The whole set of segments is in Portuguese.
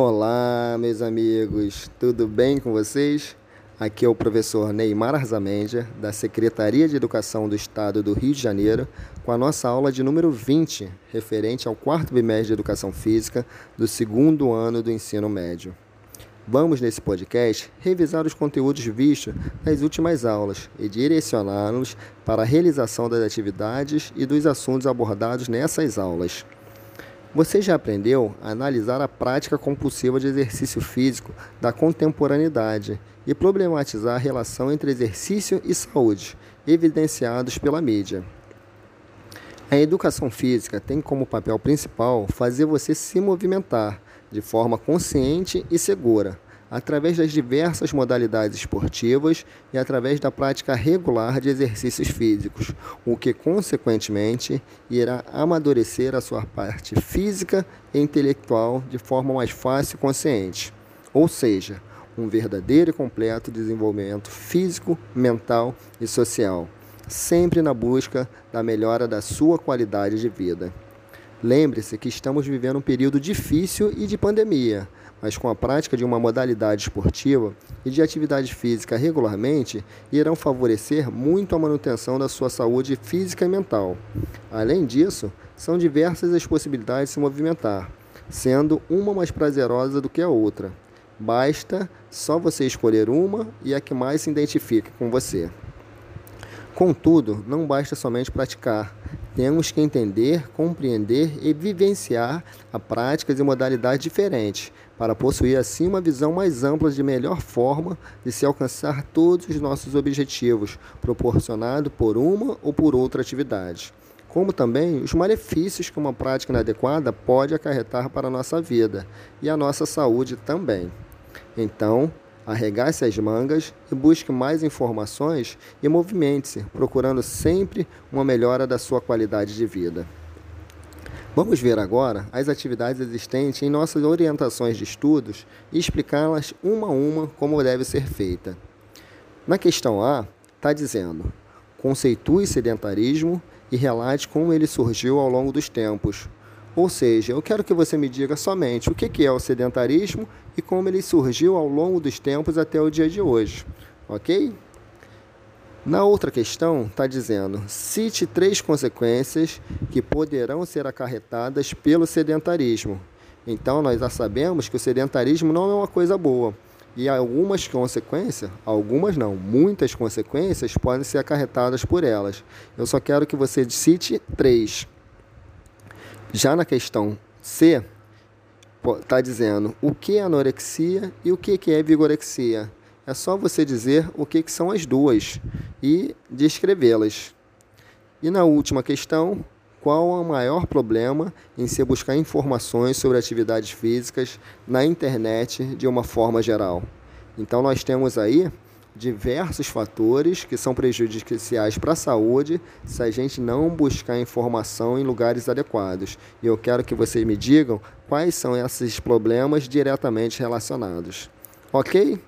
Olá, meus amigos, tudo bem com vocês? Aqui é o professor Neymar Arzamendia, da Secretaria de Educação do Estado do Rio de Janeiro, com a nossa aula de número 20, referente ao quarto bimestre de Educação Física do segundo ano do ensino médio. Vamos, nesse podcast, revisar os conteúdos vistos nas últimas aulas e direcioná-los para a realização das atividades e dos assuntos abordados nessas aulas. Você já aprendeu a analisar a prática compulsiva de exercício físico da contemporaneidade e problematizar a relação entre exercício e saúde, evidenciados pela mídia. A educação física tem como papel principal fazer você se movimentar de forma consciente e segura, através das diversas modalidades esportivas e através da prática regular de exercícios físicos, o que, consequentemente, irá amadurecer a sua parte física e intelectual de forma mais fácil e consciente. Ou seja, um verdadeiro e completo desenvolvimento físico, mental e social, sempre na busca da melhora da sua qualidade de vida. Lembre-se que estamos vivendo um período difícil e de pandemia, mas com a prática de uma modalidade esportiva e de atividade física regularmente, irão favorecer muito a manutenção da sua saúde física e mental. Além disso, são diversas as possibilidades de se movimentar, sendo uma mais prazerosa do que a outra. Basta só você escolher uma e a que mais se identifique com você. Contudo, não basta somente praticar, temos que entender, compreender e vivenciar a práticas e modalidades diferentes, para possuir assim uma visão mais ampla de melhor forma de se alcançar todos os nossos objetivos, proporcionado por uma ou por outra atividade. Como também os malefícios que uma prática inadequada pode acarretar para a nossa vida e a nossa saúde também. Então, Arregace as mangas e busque mais informações e movimente-se, procurando sempre uma melhora da sua qualidade de vida. Vamos ver agora as atividades existentes em nossas orientações de estudos e explicá-las uma a uma como deve ser feita. Na questão A, está dizendo: conceitue sedentarismo e relate como ele surgiu ao longo dos tempos. Ou seja, eu quero que você me diga somente o que é o sedentarismo e como ele surgiu ao longo dos tempos até o dia de hoje, ok? Na outra questão, está dizendo: cite três consequências que poderão ser acarretadas pelo sedentarismo. Então, nós já sabemos que o sedentarismo não é uma coisa boa. E algumas consequências, algumas não, muitas consequências podem ser acarretadas por elas. Eu só quero que você cite três. Já na questão C, está dizendo o que é anorexia e o que é vigorexia. É só você dizer o que, são as duas e descrevê-las. E na última questão, qual é o maior problema em se buscar informações sobre atividades físicas na internet de uma forma geral? Então, nós temos aí diversos fatores que são prejudiciais para a saúde se a gente não buscar informação em lugares adequados. E eu quero que vocês me digam quais são esses problemas diretamente relacionados. Ok?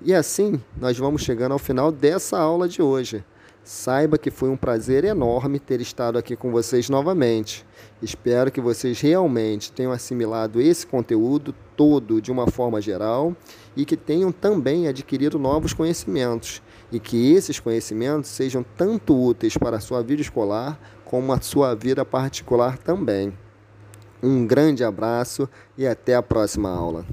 E assim nós vamos chegando ao final dessa aula de hoje. Saiba que foi um prazer enorme ter estado aqui com vocês novamente. Espero que vocês realmente tenham assimilado esse conteúdo todo de uma forma geral e que tenham também adquirido novos conhecimentos e que esses conhecimentos sejam tanto úteis para a sua vida escolar como a sua vida particular também. Um grande abraço e até a próxima aula.